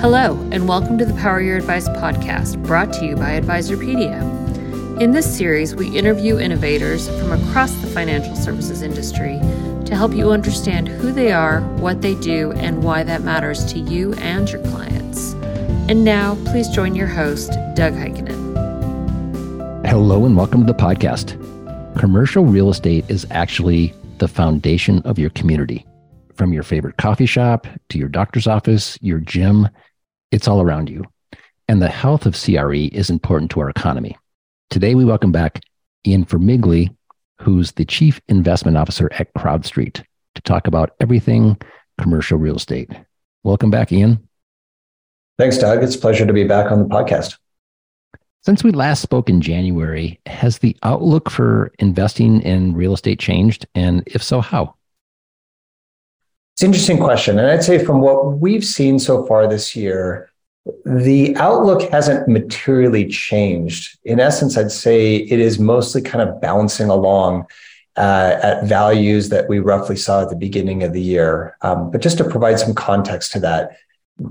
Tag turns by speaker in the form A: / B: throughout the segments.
A: Hello, and welcome to the Power Your Advice podcast, brought to you by Advisorpedia. In this series, we interview innovators from across the financial services industry to help you understand who they are, what they do, and why that matters to you and your clients. And now, please join your host, Doug Heikkinen.
B: Hello, and welcome to the podcast. Commercial real estate is actually the foundation of your community. From your favorite coffee shop to your doctor's office, your gym, it's all around you. And the health of CRE is important to our economy. Today, we welcome back Ian Formigle, who's the Chief Investment Officer at CrowdStreet, to talk about everything commercial real estate. Welcome back, Ian.
C: Thanks, Doug. It's a pleasure to be back on the podcast.
B: Since we last spoke in January, has the outlook for investing in real estate changed? And if so, how?
C: It's an interesting question. And I'd say from what we've seen so far this year, the outlook hasn't materially changed. In essence, I'd say it is mostly kind of bouncing along uh, at values that we roughly saw at the beginning of the year. Um, but just to provide some context to that,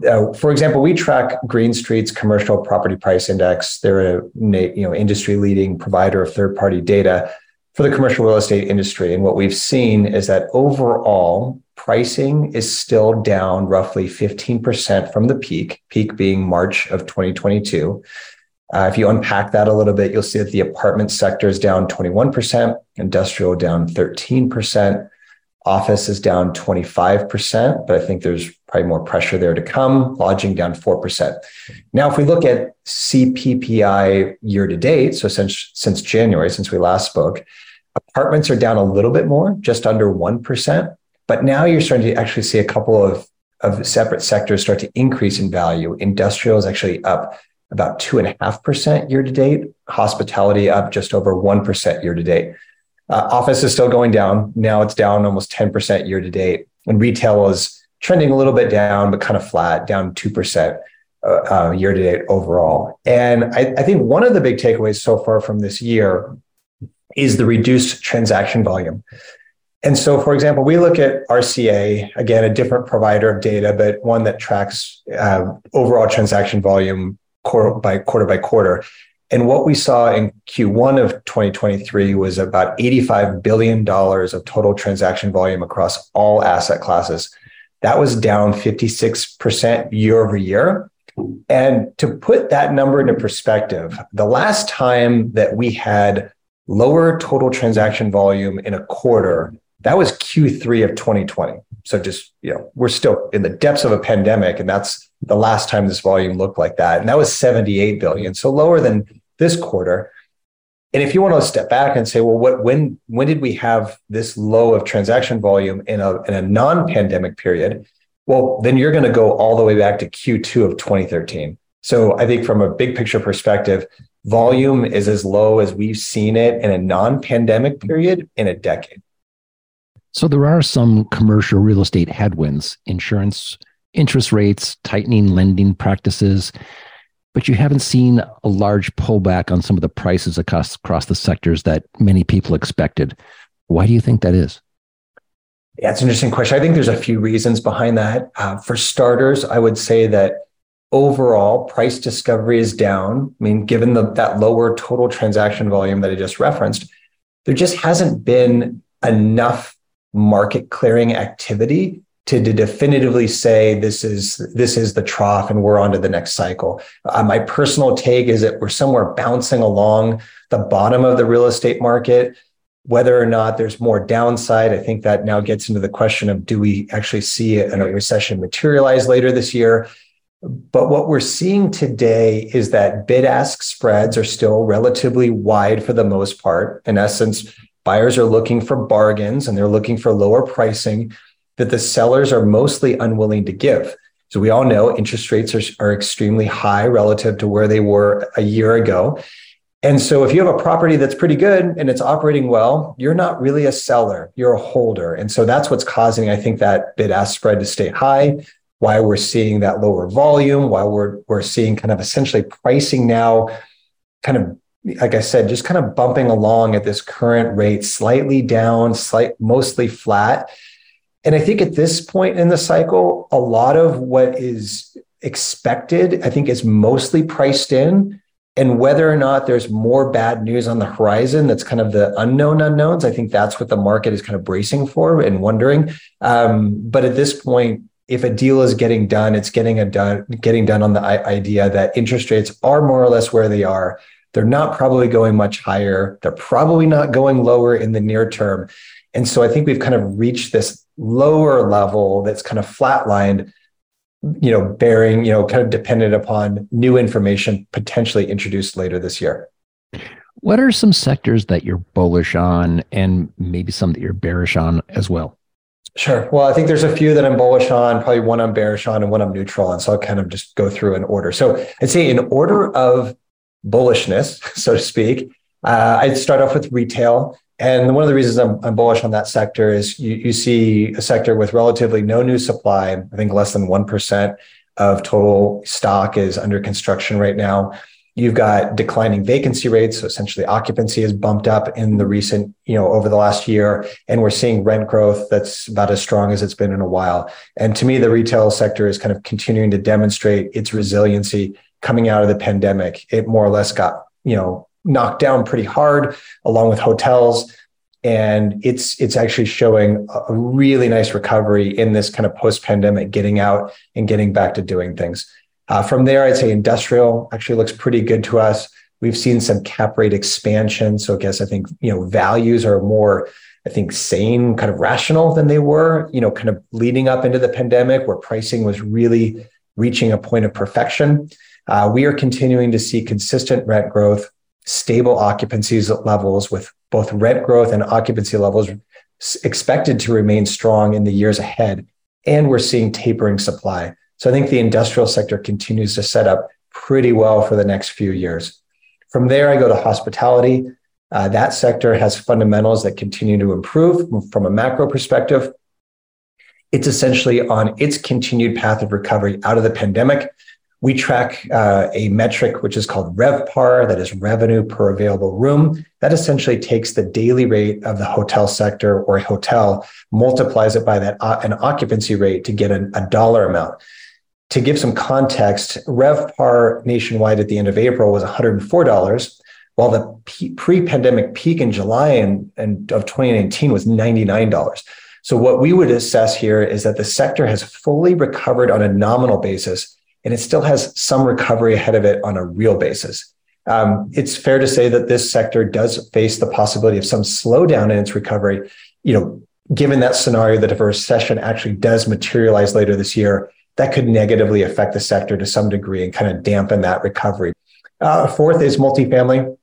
C: uh, for example, we track Green Street's commercial property price index. They're a you know industry leading provider of third party data for the commercial real estate industry. And what we've seen is that overall pricing is still down roughly 15% from the peak, peak being March of 2022. Uh, if you unpack that a little bit, you'll see that the apartment sector is down 21%, industrial down 13%, Office is down 25%, but I think there's probably more pressure there to come. Lodging down 4%. Now, if we look at CPPI year to date, so since, since January, since we last spoke, apartments are down a little bit more, just under 1%. But now you're starting to actually see a couple of, of separate sectors start to increase in value. Industrial is actually up about 2.5% year to date, hospitality up just over 1% year to date. Uh, office is still going down. Now it's down almost 10% year to date. And retail is trending a little bit down, but kind of flat, down 2% uh, uh, year to date overall. And I, I think one of the big takeaways so far from this year is the reduced transaction volume. And so, for example, we look at RCA, again, a different provider of data, but one that tracks uh, overall transaction volume quarter by quarter by quarter. And what we saw in Q1 of 2023 was about $85 billion of total transaction volume across all asset classes. That was down 56% year over year. And to put that number into perspective, the last time that we had lower total transaction volume in a quarter, that was Q3 of 2020. So just, you know, we're still in the depths of a pandemic and that's the last time this volume looked like that. And that was 78 billion. So lower than this quarter. And if you want to step back and say, well, what when when did we have this low of transaction volume in a in a non-pandemic period? Well, then you're going to go all the way back to Q2 of 2013. So I think from a big picture perspective, volume is as low as we've seen it in a non-pandemic period in a decade.
B: So there are some commercial real estate headwinds, insurance interest rates, tightening lending practices but you haven't seen a large pullback on some of the prices across, across the sectors that many people expected. Why do you think that is?
C: Yeah, it's an interesting question. I think there's a few reasons behind that. Uh, for starters, I would say that overall price discovery is down. I mean, given the, that lower total transaction volume that I just referenced, there just hasn't been enough market clearing activity to, to definitively say this is this is the trough and we're on to the next cycle. Uh, my personal take is that we're somewhere bouncing along the bottom of the real estate market. Whether or not there's more downside, I think that now gets into the question of do we actually see a, a recession materialize later this year? But what we're seeing today is that bid ask spreads are still relatively wide for the most part. In essence, buyers are looking for bargains and they're looking for lower pricing that the sellers are mostly unwilling to give. So we all know interest rates are, are extremely high relative to where they were a year ago. And so if you have a property that's pretty good and it's operating well, you're not really a seller, you're a holder. And so that's what's causing, I think, that bid ask spread to stay high, why we're seeing that lower volume, why we're, we're seeing kind of essentially pricing now kind of like I said, just kind of bumping along at this current rate, slightly down, slight, mostly flat. And I think at this point in the cycle, a lot of what is expected, I think is mostly priced in. And whether or not there's more bad news on the horizon, that's kind of the unknown unknowns. I think that's what the market is kind of bracing for and wondering. Um, but at this point, if a deal is getting done, it's getting a done, getting done on the idea that interest rates are more or less where they are. They're not probably going much higher. They're probably not going lower in the near term. And so I think we've kind of reached this lower level that's kind of flatlined, you know, bearing, you know, kind of dependent upon new information potentially introduced later this year.
B: What are some sectors that you're bullish on and maybe some that you're bearish on as well?
C: Sure. Well, I think there's a few that I'm bullish on, probably one I'm bearish on and one I'm neutral on. So I'll kind of just go through in order. So I'd say in order of bullishness, so to speak, uh, I'd start off with retail. And one of the reasons I'm, I'm bullish on that sector is you, you see a sector with relatively no new supply. I think less than 1% of total stock is under construction right now. You've got declining vacancy rates. So essentially occupancy has bumped up in the recent, you know, over the last year. And we're seeing rent growth that's about as strong as it's been in a while. And to me, the retail sector is kind of continuing to demonstrate its resiliency coming out of the pandemic. It more or less got, you know, knocked down pretty hard, along with hotels. And it's it's actually showing a really nice recovery in this kind of post-pandemic getting out and getting back to doing things. Uh, from there, I'd say industrial actually looks pretty good to us. We've seen some cap rate expansion. So I guess I think, you know, values are more, I think, sane, kind of rational than they were, you know, kind of leading up into the pandemic where pricing was really reaching a point of perfection. Uh, we are continuing to see consistent rent growth stable occupancies levels with both rent growth and occupancy levels expected to remain strong in the years ahead. And we're seeing tapering supply. So I think the industrial sector continues to set up pretty well for the next few years. From there, I go to hospitality. Uh, that sector has fundamentals that continue to improve from a macro perspective. It's essentially on its continued path of recovery out of the pandemic we track uh, a metric which is called RevPAR, that is revenue per available room. That essentially takes the daily rate of the hotel sector or a hotel, multiplies it by that uh, an occupancy rate to get a, a dollar amount. To give some context, RevPAR nationwide at the end of April was $104, while the pre-pandemic peak in July and, and of 2019 was $99. So what we would assess here is that the sector has fully recovered on a nominal basis and it still has some recovery ahead of it on a real basis. Um, it's fair to say that this sector does face the possibility of some slowdown in its recovery. You know, given that scenario that if a recession actually does materialize later this year, that could negatively affect the sector to some degree and kind of dampen that recovery. Uh, fourth is multifamily.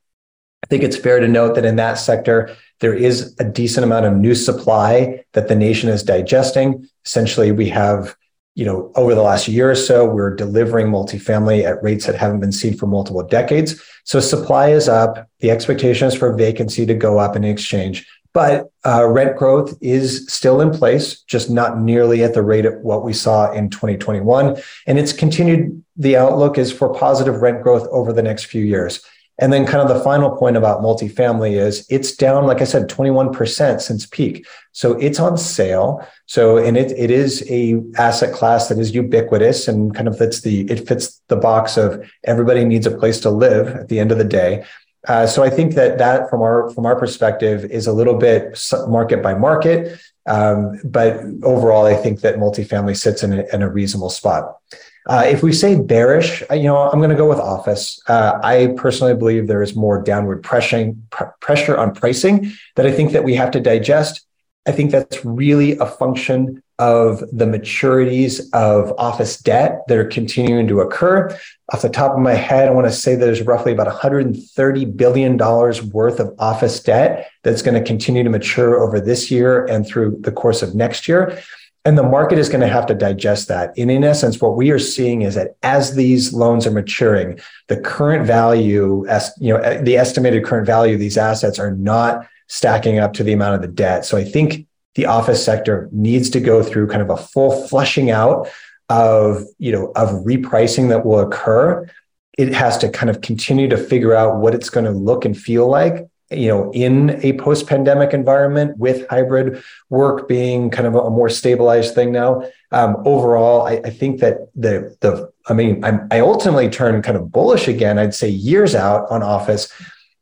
C: I think it's fair to note that in that sector, there is a decent amount of new supply that the nation is digesting. Essentially, we have you know, over the last year or so, we're delivering multifamily at rates that haven't been seen for multiple decades. So supply is up. The expectation is for vacancy to go up in exchange, but uh, rent growth is still in place, just not nearly at the rate of what we saw in 2021. And it's continued. The outlook is for positive rent growth over the next few years. And then kind of the final point about multifamily is it's down, like I said, 21% since peak. So it's on sale. So, and it, it is a asset class that is ubiquitous and kind of fits the, it fits the box of everybody needs a place to live at the end of the day. Uh, so I think that that from our, from our perspective is a little bit market by market. Um, but overall, I think that multifamily sits in a, in a reasonable spot. Uh, if we say bearish, uh, you know, I'm going to go with office. Uh, I personally believe there is more downward pressing, pr- pressure on pricing that I think that we have to digest. I think that's really a function of the maturities of office debt that are continuing to occur. Off the top of my head, I want to say there's roughly about $130 billion worth of office debt that's going to continue to mature over this year and through the course of next year. And the market is going to have to digest that. And in essence, what we are seeing is that as these loans are maturing, the current value, as you know, the estimated current value of these assets are not stacking up to the amount of the debt. So I think the office sector needs to go through kind of a full flushing out of, you know, of repricing that will occur. It has to kind of continue to figure out what it's going to look and feel like you know, in a post-pandemic environment with hybrid work being kind of a more stabilized thing now. Um, overall, I, I, think that the the I mean, I'm, I ultimately turn kind of bullish again. I'd say years out on office,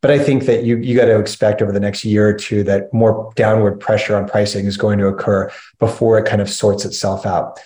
C: but I think that you you got to expect over the next year or two that more downward pressure on pricing is going to occur before it kind of sorts itself out.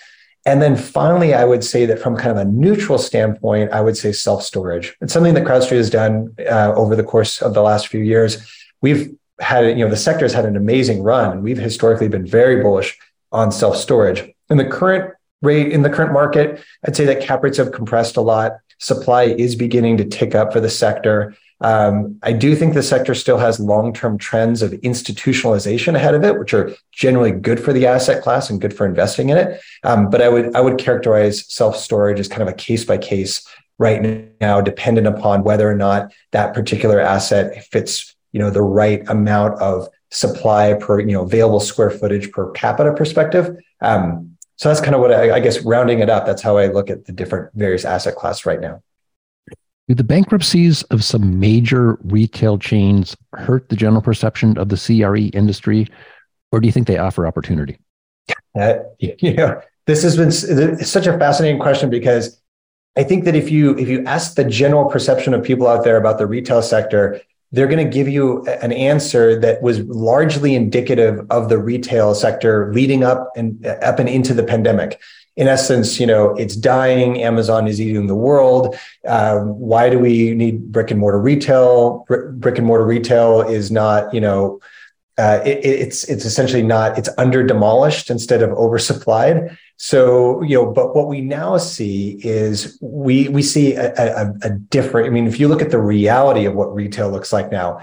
C: And then finally, I would say that from kind of a neutral standpoint, I would say self storage. It's something that CrowdStreet has done uh, over the course of the last few years. We've had, you know, the sector has had an amazing run, and we've historically been very bullish on self storage. In the current rate, in the current market, I'd say that cap rates have compressed a lot. Supply is beginning to tick up for the sector. Um, I do think the sector still has long-term trends of institutionalization ahead of it, which are generally good for the asset class and good for investing in it. Um, but I would I would characterize self-storage as kind of a case by case right now, dependent upon whether or not that particular asset fits you know the right amount of supply per you know available square footage per capita perspective. Um, so that's kind of what I, I guess rounding it up. That's how I look at the different various asset class right now.
B: Do the bankruptcies of some major retail chains hurt the general perception of the CRE industry, or do you think they offer opportunity?
C: Uh, you know, this has been such a fascinating question because I think that if you if you ask the general perception of people out there about the retail sector, they're going to give you an answer that was largely indicative of the retail sector leading up and up and into the pandemic in essence, you know, it's dying. Amazon is eating the world. Uh, why do we need brick and mortar retail? Brick and mortar retail is not, you know, uh, it, it's it's essentially not. It's under demolished instead of oversupplied. So you know, but what we now see is we we see a, a, a different. I mean, if you look at the reality of what retail looks like now,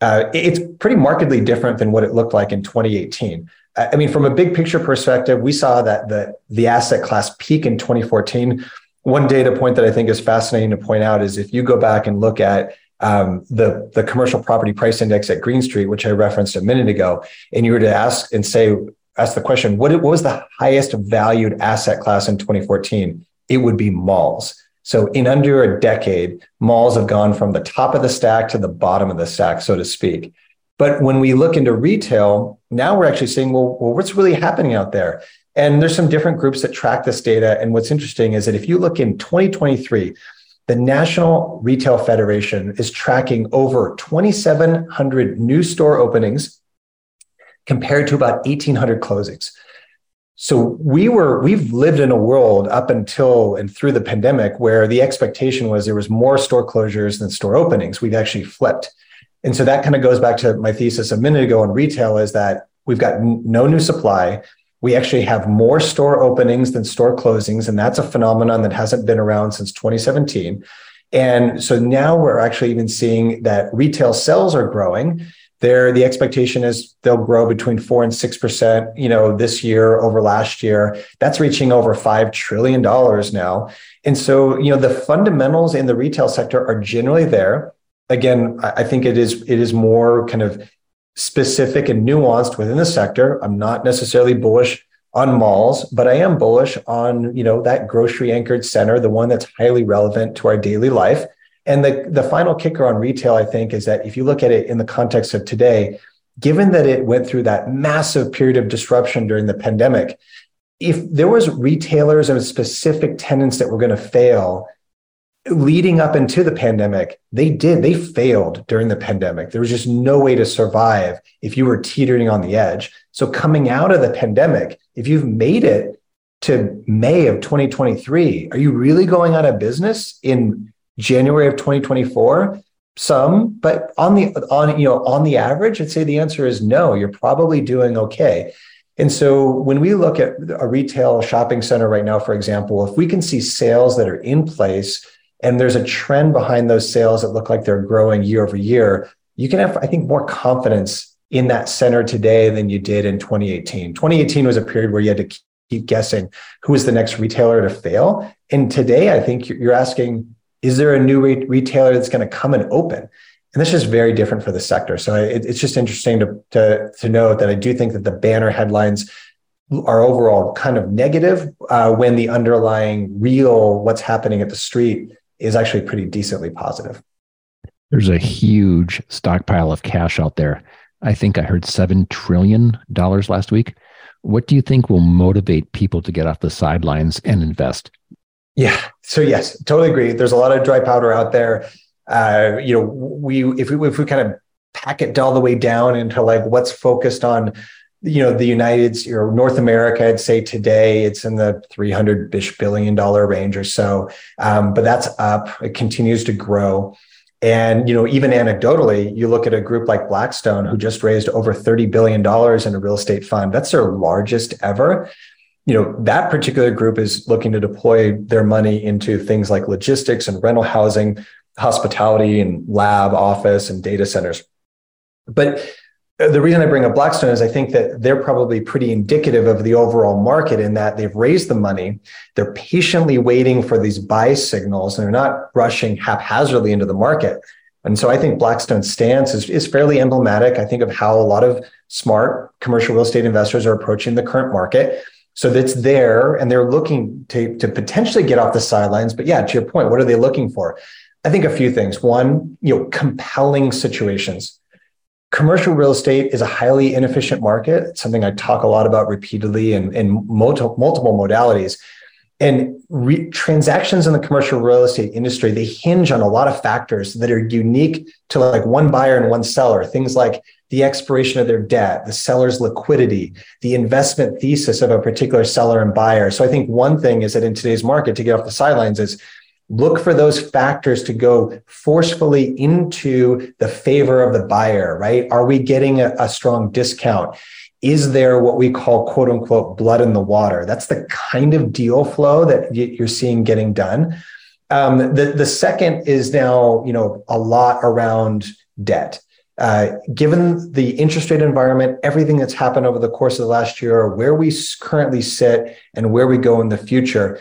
C: uh, it's pretty markedly different than what it looked like in 2018. I mean, from a big picture perspective, we saw that the, the asset class peak in 2014. One data point that I think is fascinating to point out is if you go back and look at um, the, the commercial property price index at Green Street, which I referenced a minute ago, and you were to ask and say, ask the question, what, what was the highest valued asset class in 2014? It would be malls. So in under a decade, malls have gone from the top of the stack to the bottom of the stack, so to speak. But when we look into retail, now we're actually saying, well, well, what's really happening out there? And there's some different groups that track this data. And what's interesting is that if you look in 2023, the National Retail Federation is tracking over 2,700 new store openings compared to about 1,800 closings. So we were we've lived in a world up until and through the pandemic where the expectation was there was more store closures than store openings. We've actually flipped. And so that kind of goes back to my thesis a minute ago on retail is that we've got no new supply. We actually have more store openings than store closings. And that's a phenomenon that hasn't been around since 2017. And so now we're actually even seeing that retail sales are growing. There, the expectation is they'll grow between four and six percent, you know, this year over last year. That's reaching over five trillion dollars now. And so, you know, the fundamentals in the retail sector are generally there again, I think it is it is more kind of specific and nuanced within the sector. I'm not necessarily bullish on malls, but I am bullish on you know that grocery anchored center, the one that's highly relevant to our daily life. And the the final kicker on retail, I think, is that if you look at it in the context of today, given that it went through that massive period of disruption during the pandemic, if there was retailers and specific tenants that were going to fail leading up into the pandemic, they did, they failed during the pandemic. There was just no way to survive if you were teetering on the edge. So, coming out of the pandemic, if you've made it to May of 2023, are you really going out of business in January of 2024? Some, but on the on you know on the average, I'd say the answer is no. You're probably doing okay. And so when we look at a retail shopping center right now, for example, if we can see sales that are in place and there's a trend behind those sales that look like they're growing year over year, you can have, I think, more confidence in that center today than you did in 2018. 2018 was a period where you had to keep guessing who is the next retailer to fail. And today, I think you're asking, is there a new re- retailer that's going to come and open? And this is very different for the sector. So it, it's just interesting to, to, to note that I do think that the banner headlines are overall kind of negative uh, when the underlying real what's happening at the street is actually pretty decently positive.
B: There's a huge stockpile of cash out there. I think I heard $7 trillion last week. What do you think will motivate people to get off the sidelines and invest?
C: Yeah. So yes, totally agree. There's a lot of dry powder out there. Uh, you know, we if we if we kind of pack it all the way down into like what's focused on, you know, the United States or North America, I'd say today it's in the 300 billion dollar range or so. Um, but that's up. It continues to grow. And you know, even anecdotally, you look at a group like Blackstone, who just raised over thirty billion dollars in a real estate fund. That's their largest ever. You know, that particular group is looking to deploy their money into things like logistics and rental housing, hospitality and lab, office, and data centers. But uh, the reason I bring up Blackstone is I think that they're probably pretty indicative of the overall market in that they've raised the money. They're patiently waiting for these buy signals and they're not rushing haphazardly into the market. And so I think Blackstone's stance is, is fairly emblematic, I think, of how a lot of smart commercial real estate investors are approaching the current market. So that's there and they're looking to, to potentially get off the sidelines. But yeah, to your point, what are they looking for? I think a few things. One, you know, compelling situations commercial real estate is a highly inefficient market. It's something I talk a lot about repeatedly in, in multiple, multiple modalities. And re- transactions in the commercial real estate industry, they hinge on a lot of factors that are unique to like one buyer and one seller. Things like the expiration of their debt, the seller's liquidity, the investment thesis of a particular seller and buyer. So I think one thing is that in today's market, to get off the sidelines is look for those factors to go forcefully into the favor of the buyer, right? Are we getting a, a, strong discount? Is there what we call quote unquote blood in the water? That's the kind of deal flow that you're seeing getting done. Um, the, the second is now, you know, a lot around debt. Uh, given the interest rate environment, everything that's happened over the course of the last year, where we currently sit and where we go in the future,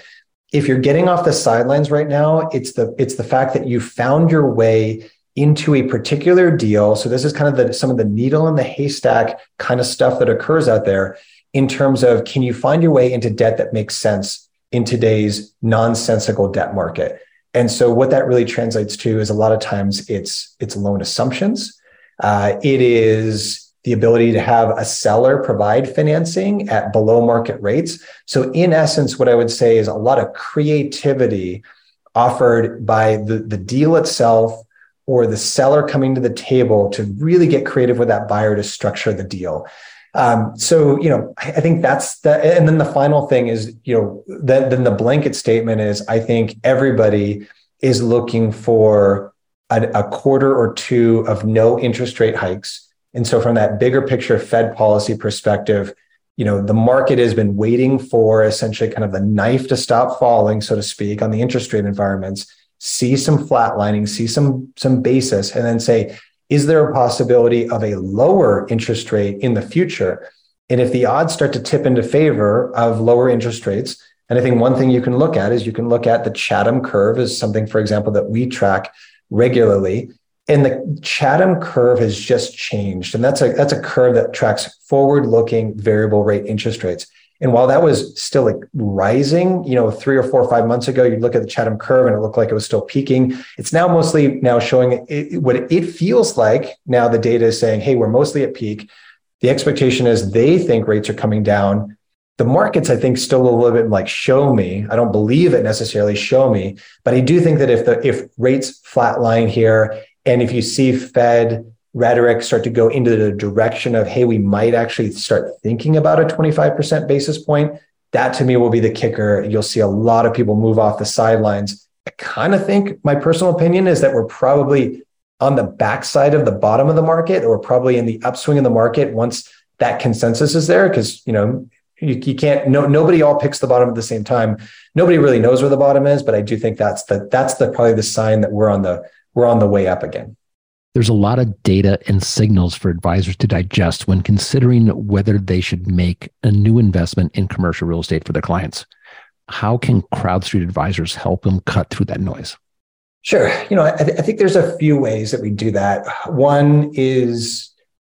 C: if you're getting off the sidelines right now, it's the it's the fact that you found your way into a particular deal. So this is kind of the some of the needle in the haystack kind of stuff that occurs out there in terms of can you find your way into debt that makes sense in today's nonsensical debt market. And so what that really translates to is a lot of times it's it's loan assumptions. Uh, it is the ability to have a seller provide financing at below market rates. So, in essence, what I would say is a lot of creativity offered by the, the deal itself or the seller coming to the table to really get creative with that buyer to structure the deal. Um, so, you know, I, I think that's the, and then the final thing is, you know, then, then the blanket statement is I think everybody is looking for a, a quarter or two of no interest rate hikes and so from that bigger picture Fed policy perspective, you know, the market has been waiting for essentially kind of the knife to stop falling, so to speak, on the interest rate environments, see some flatlining, see some some basis, and then say, is there a possibility of a lower interest rate in the future? And if the odds start to tip into favor of lower interest rates, and I think one thing you can look at is you can look at the Chatham curve as something, for example, that we track regularly. And the Chatham curve has just changed. And that's a that's a curve that tracks forward-looking variable rate interest rates. And while that was still like rising, you know, three or four or five months ago, you'd look at the Chatham curve and it looked like it was still peaking. It's now mostly now showing it, what it feels like. Now the data is saying, hey, we're mostly at peak. The expectation is they think rates are coming down. The markets, I think, still a little bit like show me. I don't believe it necessarily show me, but I do think that if the if rates flatline here and if you see Fed rhetoric start to go into the direction of, hey, we might actually start thinking about a 25% basis point, that to me will be the kicker. You'll see a lot of people move off the sidelines. I kind of think my personal opinion is that we're probably on the backside of the bottom of the market or probably in the upswing of the market once that consensus is there. Cause, you know, you, you can't, no, nobody all picks the bottom at the same time. Nobody really knows where the bottom is, but I do think that's the, that's the probably the sign that we're on the, we're on the way up again.
B: There's a lot of data and signals for advisors to digest when considering whether they should make a new investment in commercial real estate for their clients. How can CrowdStreet advisors help them cut through that noise?
C: Sure. You know, I, th- I think there's a few ways that we do that. One is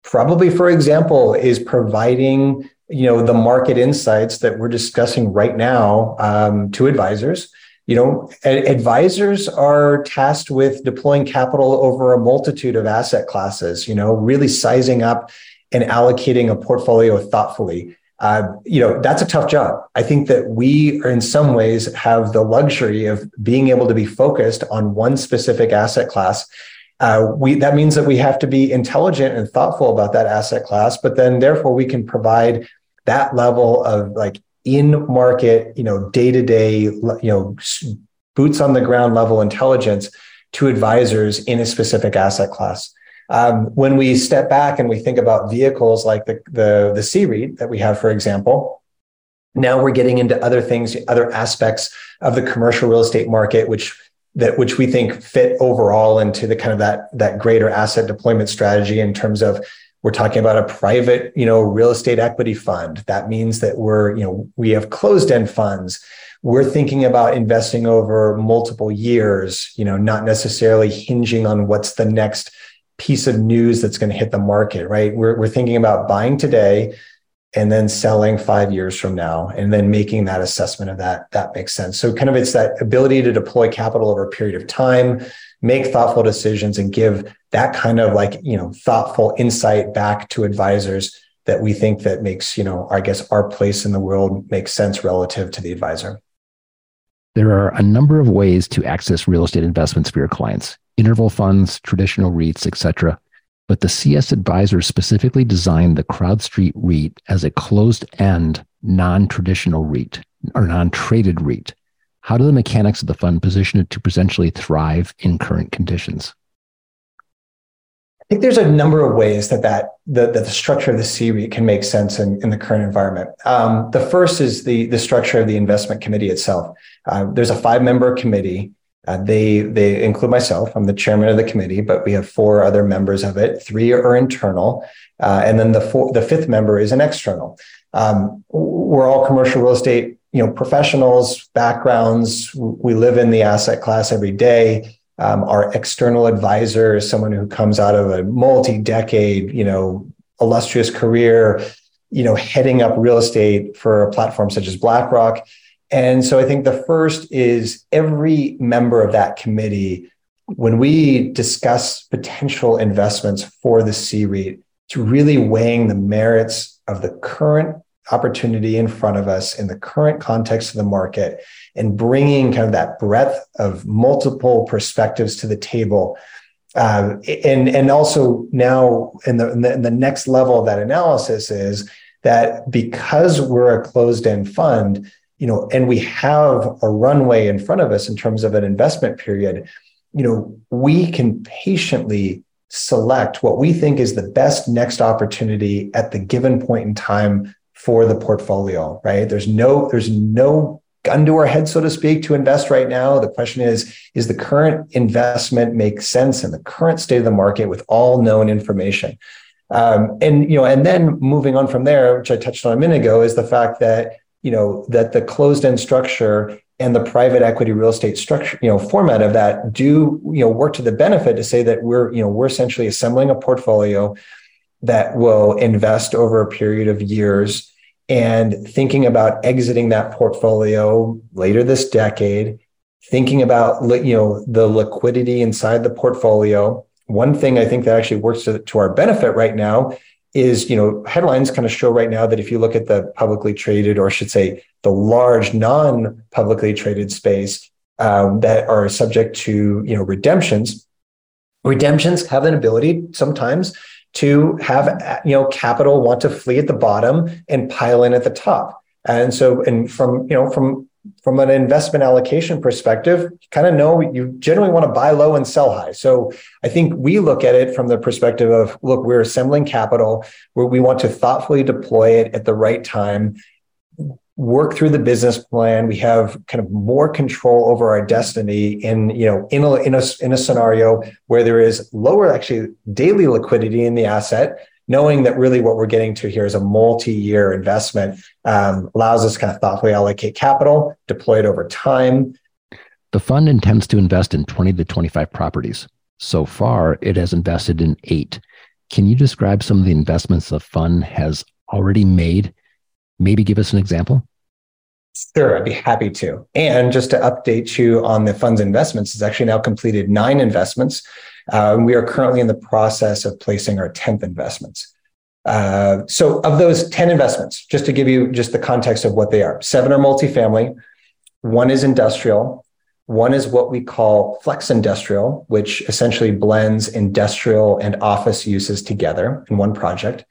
C: probably, for example, is providing you know the market insights that we're discussing right now um, to advisors you know, advisors are tasked with deploying capital over a multitude of asset classes, you know, really sizing up and allocating a portfolio thoughtfully. Uh, you know, that's a tough job. I think that we are in some ways have the luxury of being able to be focused on one specific asset class. Uh, we that means that we have to be intelligent and thoughtful about that asset class, but then therefore we can provide that level of like in market, you know, day to day, you know, boots on the ground level intelligence to advisors in a specific asset class. Um, when we step back and we think about vehicles like the, the, the C-REIT that we have, for example, now we're getting into other things, other aspects of the commercial real estate market, which that which we think fit overall into the kind of that that greater asset deployment strategy in terms of we're talking about a private, you know, real estate equity fund. That means that we're, you know, we have closed-end funds. We're thinking about investing over multiple years, you know, not necessarily hinging on what's the next piece of news that's going to hit the market, right? We're, we're thinking about buying today and then selling five years from now and then making that assessment of that that makes sense so kind of it's that ability to deploy capital over a period of time make thoughtful decisions and give that kind of like you know thoughtful insight back to advisors that we think that makes you know i guess our place in the world makes sense relative to the advisor.
B: There are a number of ways to access real estate investments for your clients. Interval funds traditional reits etc but the cs advisor specifically designed the crowdstreet reit as a closed-end non-traditional reit or non-traded reit how do the mechanics of the fund position it to potentially thrive in current conditions
C: I think there's a number of ways that that the, that the structure of the C-REIT can make sense in, in the current environment. Um, the first is the the structure of the investment committee itself. Uh, there's a five member committee. Uh, they they include myself. I'm the chairman of the committee, but we have four other members of it. Three are internal, uh, and then the four, the fifth member is an external. Um, we're all commercial real estate you know professionals backgrounds. We live in the asset class every day um, our external advisor is someone who comes out of a multi-decade, you know, illustrious career, you know, heading up real estate for a platform such as BlackRock. And so I think the first is every member of that committee, when we discuss potential investments for the C-REIT, it's really weighing the merits of the current opportunity in front of us in the current context of the market and bringing kind of that breadth of multiple perspectives to the table. Uh, and, and also now in the, in the, in the next level of that analysis is that because we're a closed end fund, you know, and we have a runway in front of us in terms of an investment period, you know, we can patiently select what we think is the best next opportunity at the given point in time for the portfolio, right? There's no, there's no gun to our head, so to speak, to invest right now. The question is, is the current investment make sense in the current state of the market with all known information? Um, and you know, and then moving on from there, which I touched on a minute ago, is the fact that you know that the closed-end structure and the private equity real estate structure, you know, format of that do you know work to the benefit to say that we're you know we're essentially assembling a portfolio that will invest over a period of years. And thinking about exiting that portfolio later this decade thinking about you know the liquidity inside the portfolio one thing i think that actually works to, to our benefit right now is you know headlines kind of show right now that if you look at the publicly traded or I should say the large non-publicly traded space um, that are subject to you know redemptions redemptions have an ability sometimes to have you know capital want to flee at the bottom and pile in at the top. And so and from you know from from an investment allocation perspective you kind of know you generally want to buy low and sell high. So i think we look at it from the perspective of look we're assembling capital. Where we want to thoughtfully deploy it at the right time work through the business plan. We have kind of more control over our destiny in, you know, in a, in a, in a scenario where there is lower actually daily liquidity in the asset, knowing that really what we're getting to here is a multi-year investment um, allows us kind of thoughtfully allocate capital, deploy it over time.
B: The fund intends to invest in 20 to 25 properties. So far, it has invested in eight. Can you describe some of the investments the fund has already made? Maybe give us an example.
C: Sure, I'd be happy to. And just to update you on the fund's investments, it's actually now completed nine investments. Uh, we are currently in the process of placing our 10th investments. Uh, so, of those 10 investments, just to give you just the context of what they are, seven are multifamily, one is industrial, one is what we call flex industrial, which essentially blends industrial and office uses together in one project.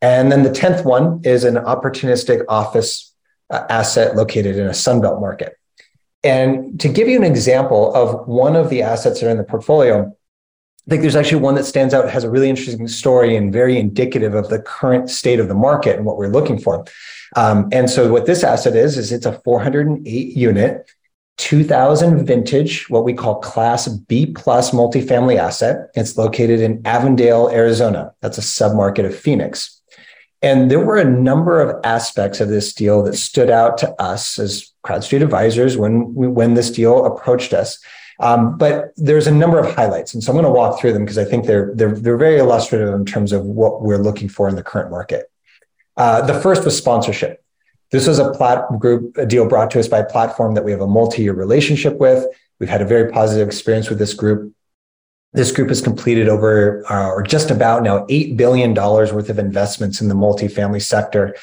C: And then the 10th one is an opportunistic office uh, asset located in a Sunbelt market. And to give you an example of one of the assets that are in the portfolio, I think there's actually one that stands out, has a really interesting story and very indicative of the current state of the market and what we're looking for. Um, and so what this asset is, is it's a 408 unit 2000 vintage, what we call Class B plus multifamily asset. It's located in Avondale, Arizona. That's a submarket of Phoenix. And there were a number of aspects of this deal that stood out to us as CrowdStreet advisors when we, when this deal approached us. Um, but there's a number of highlights, and so I'm going to walk through them because I think they're they're they're very illustrative in terms of what we're looking for in the current market. Uh, the first was sponsorship. This was a plat group, a deal brought to us by a platform that we have a multi-year relationship with. We've had a very positive experience with this group. This group has completed over uh, or just about now $8 billion worth of investments in the multifamily sector.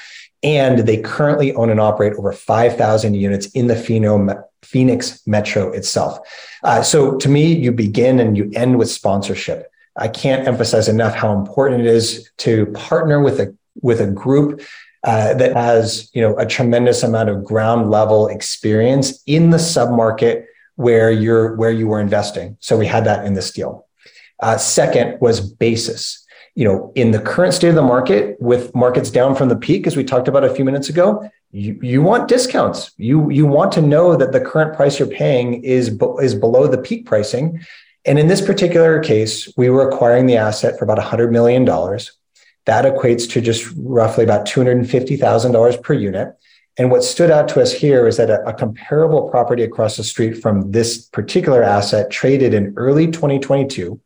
C: And they currently own and operate over 5,000 units in the Phoenix metro itself. Uh, so to me, you begin and you end with sponsorship. I can't emphasize enough how important it is to partner with a with a group uh, that has you know a tremendous amount of ground level experience in the submarket where you're where you were investing. So we had that in this deal. Uh, second was basis. You know, in the current state of the market, with markets down from the peak, as we talked about a few minutes ago, you, you want discounts. You you want to know that the current price you're paying is is below the peak pricing. And in this particular case, we were acquiring the asset for about $100 million. That equates to just roughly about $250,000 per unit. And what stood out to us here is that a, a, comparable property across the street from this particular asset traded in early 2022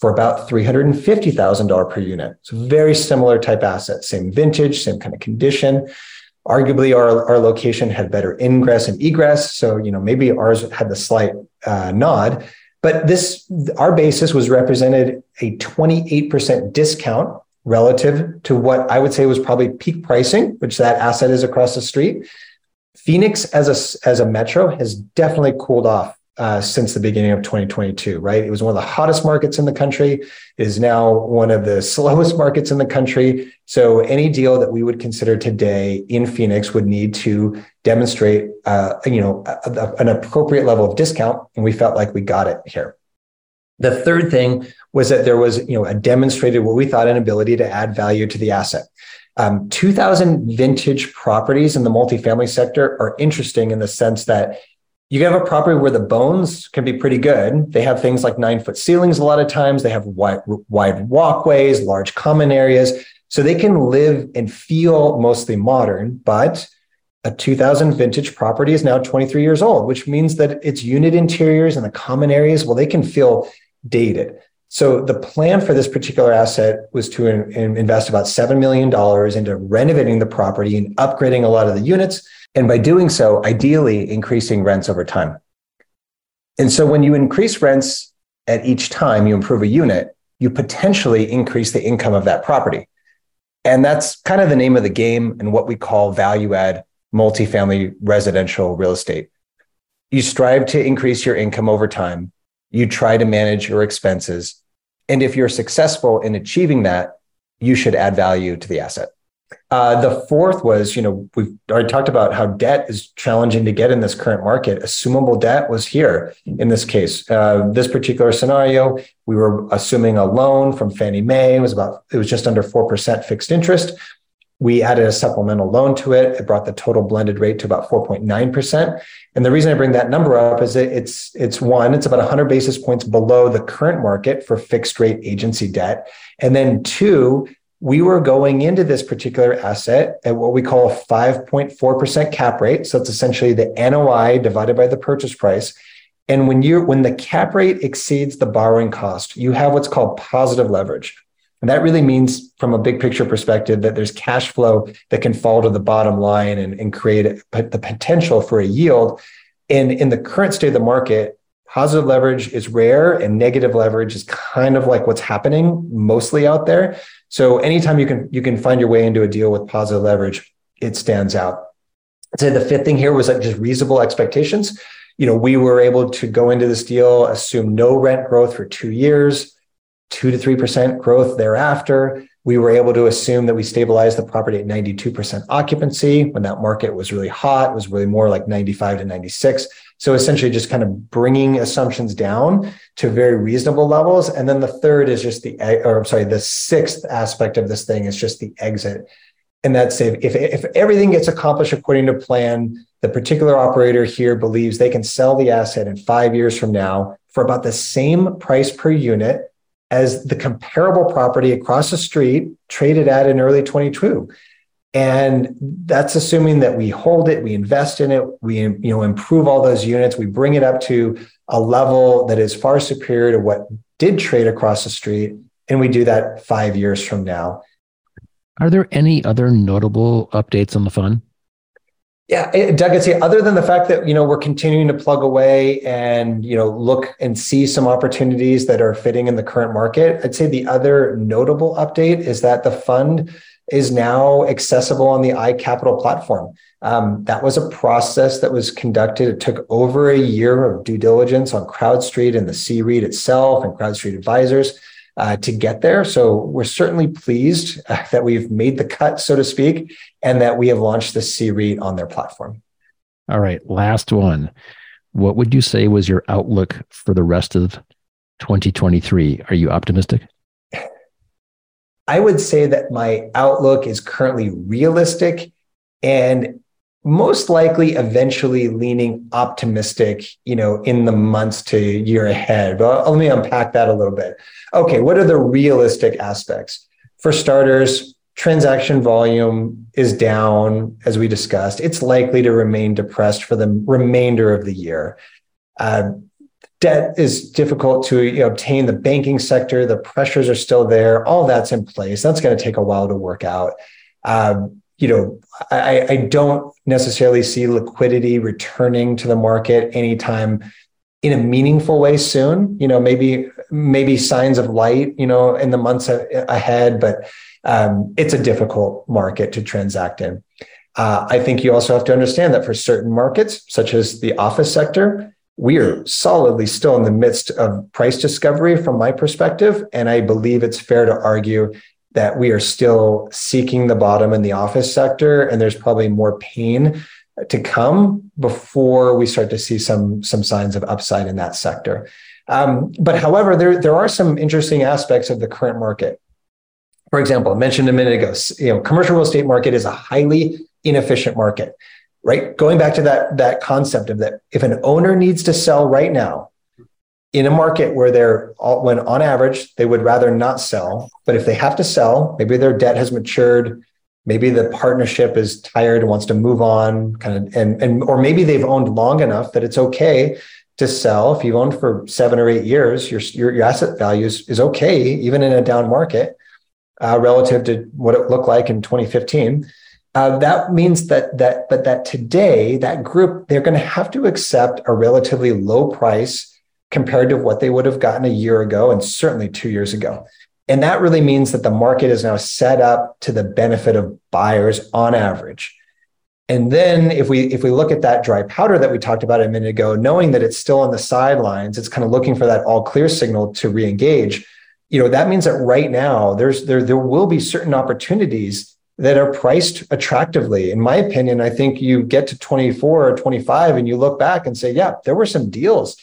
C: for about $350,000 per unit. A very similar type asset, same vintage, same kind of condition. Arguably, our, our location had better ingress and egress. So, you know, maybe ours had the slight uh, nod, but this, our basis was represented a 28% discount relative to what I would say was probably peak pricing, which that asset is across the street. Phoenix as a, as a metro has definitely cooled off uh, since the beginning of 2022, right? It was one of the hottest markets in the country. It is now one of the slowest markets in the country. So any deal that we would consider today in Phoenix would need to demonstrate, uh, you know, a, a, an appropriate level of discount, and we felt like we got it here. The third thing was that there was, you know, a demonstrated what we thought an ability to add value to the asset. Um, 2000 vintage properties in the multifamily sector are interesting in the sense that you have a property where the bones can be pretty good. They have things like nine foot ceilings a lot of times. They have wide, wide walkways, large common areas. So they can live and feel mostly modern, but a 2000 vintage property is now 23 years old, which means that its unit interiors and the common areas, well, they can feel dated. So the plan for this particular asset was to in, invest about $7 million into renovating the property and upgrading a lot of the units. And by doing so, ideally increasing rents over time. And so when you increase rents at each time you improve a unit, you potentially increase the income of that property. And that's kind of the name of the game and what we call value add multifamily residential real estate. You strive to increase your income over time. You try to manage your expenses and if you're successful in achieving that, you should add value to the asset. Uh, the fourth was, you know, we've already talked about how debt is challenging to get in this current market. Assumable debt was here in this case. Uh, this particular scenario, we were assuming a loan from Fannie Mae. It was about, it was just under 4% fixed interest. We added a supplemental loan to it. It brought the total blended rate to about 4.9%. And the reason I bring that number up is that it's it's one, it's about 100 basis points below the current market for fixed rate agency debt. And then two, we were going into this particular asset at what we call a 5.4% cap rate. So it's essentially the NOI divided by the purchase price. And when you when the cap rate exceeds the borrowing cost, you have what's called positive leverage. And that really means, from a big picture perspective, that there's cash flow that can fall to the bottom line and, and create the potential for a yield. And in the current state of the market, positive leverage is rare and negative leverage is kind of like what's happening mostly out there. So anytime you can you can find your way into a deal with positive leverage, it stands out. I'd say the fifth thing here was like just reasonable expectations. You know, we were able to go into this deal, assume no rent growth for two years, two to three percent growth thereafter. We were able to assume that we stabilized the property at 92% occupancy when that market was really hot, was really more like 95 to 96. So essentially just kind of bringing assumptions down to very reasonable levels. And then the third is just the, or I'm sorry, the sixth aspect of this thing is just the exit. And that's if, if, if everything gets accomplished according to plan, the particular operator here believes they can sell the asset in five years from now for about the same price per unit as the comparable property across the street traded at in early 22 and that's assuming that we hold it we invest in it we you know improve all those units we bring it up to a level that is far superior to what did trade across the street and we do that five years from now.
B: Are there any other notable updates on the fund
C: yeah, eh, Doug, I'd say other than the fact that you know we're continuing to plug away and you know look and see some opportunities that are fitting in the current market, I'd say the other notable update is that the fund is now accessible on the iCapital platform. Um, that was a process that was conducted. It took over a year of due diligence on CrowdStreet and the C-REIT itself and CrowdStreet advisors uh, to get there. So we're certainly pleased uh, that we've made the cut, so to speak, and that we have launched the C-REIT on their platform.
B: All right, last one. What would you say was your outlook for the rest of 2023? Are you optimistic?
C: I would say that my outlook is currently realistic and most likely eventually leaning optimistic, you know, in the months to year ahead. But let me unpack that a little bit. Okay, what are the realistic aspects? For starters, transaction volume is down, as we discussed. It's likely to remain depressed for the remainder of the year. Uh, debt is difficult to you know, obtain. The banking sector, the pressures are still there. All that's in place. That's going to take a while to work out. Um, you know, I, I don't necessarily see liquidity returning to the market anytime in a meaningful way soon. You know, maybe maybe signs of light. You know, in the months ahead, but um, it's a difficult market to transact in. Uh, I think you also have to understand that for certain markets, such as the office sector, we are solidly still in the midst of price discovery from my perspective. And I believe it's fair to argue that we are still seeking the bottom in the office sector, and there's probably more pain to come before we start to see some some signs of upside in that sector. Um, but however, there there are some interesting aspects of the current market. For example, I mentioned a minute ago, you know, commercial real estate market is a highly inefficient market, right? Going back to that that concept of that, if an owner needs to sell right now, in a market where they're when on average they would rather not sell. But if they have to sell maybe their debt has matured maybe the partnership is tired and wants to move on kind of and, and or maybe they've owned long enough that it's okay to sell. If you've owned for seven or eight years your, your, your asset value is, is okay even in a down market uh, relative to what it looked like in 2015 uh, that means that that but that today that group they're going to have to accept a relatively low price compared to what they would have gotten a year ago and certainly two years ago. And that really means that the market is now set up to the benefit of buyers on average. And then if we if we look at that dry powder that we talked about a minute ago, knowing that it's still on the sidelines, it's kind of looking for that all clear signal to re-engage. You know, that means that right now there's there there will be certain opportunities that are priced attractively. In my opinion, I think you get to 24 or 25 and you look back and say, yeah, there were some deals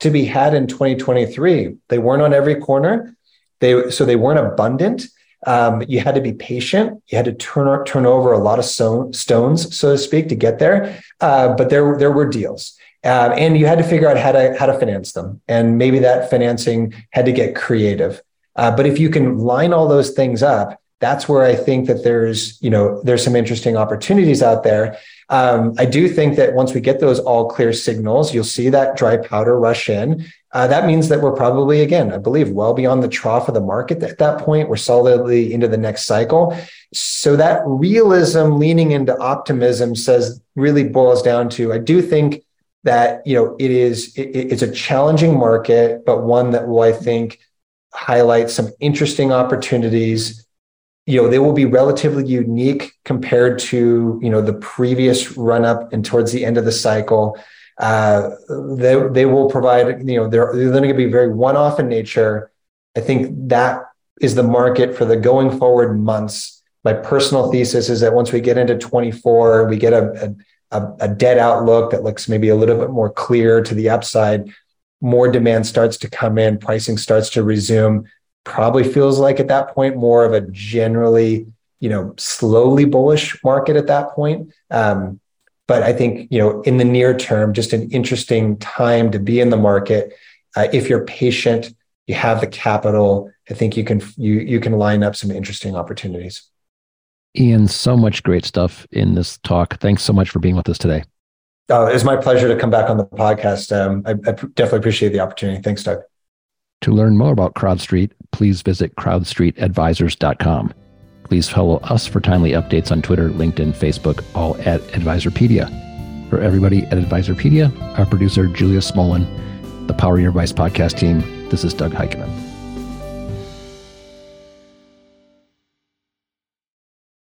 C: to be had in 2023. They weren't on every corner. They so they weren't abundant. Um, you had to be patient. You had to turn turn over a lot of so, stones, so to speak, to get there. Uh, but there there were deals, uh, and you had to figure out how to how to finance them. And maybe that financing had to get creative. Uh, but if you can line all those things up, that's where I think that there's, you know, there's some interesting opportunities out there. Um, I do think that once we get those all clear signals, you'll see that dry powder rush in. Uh, that means that we're probably, again, I believe, well beyond the trough of the market at that point. We're solidly into the next cycle. So that realism leaning into optimism says really boils down to I do think that you know it is it, it's a challenging market, but one that will I think highlight some interesting opportunities you know they will be relatively unique compared to you know the previous run up and towards the end of the cycle. Uh, they, they will provide you know they're, they're going to be very one-off in nature. I think that is the market for the going forward months. My personal thesis is that once we get into 24 we get a, a, a debt outlook that looks maybe a little bit more clear to the upside. More demand starts to come in pricing starts to resume probably feels like at that point more of a generally you know slowly bullish market at that point. Um, but i think you know in the near term just an interesting time to be in the market. Uh, if you're patient you have the capital i think you can you you can line up some interesting opportunities.
B: Ian so much great stuff in this talk. Thanks so much for being with us today.
C: Uh, it's my pleasure to come back on the podcast. Um, I, I definitely appreciate the opportunity. Thanks doug
B: to learn more about CrowdStreet, please visit crowdstreetadvisors.com. Please follow us for timely updates on Twitter, LinkedIn, Facebook, all at Advisorpedia. For everybody at Advisorpedia, our producer, Julia Smolin, the Power Your Advice podcast team, this is Doug Heikkinen.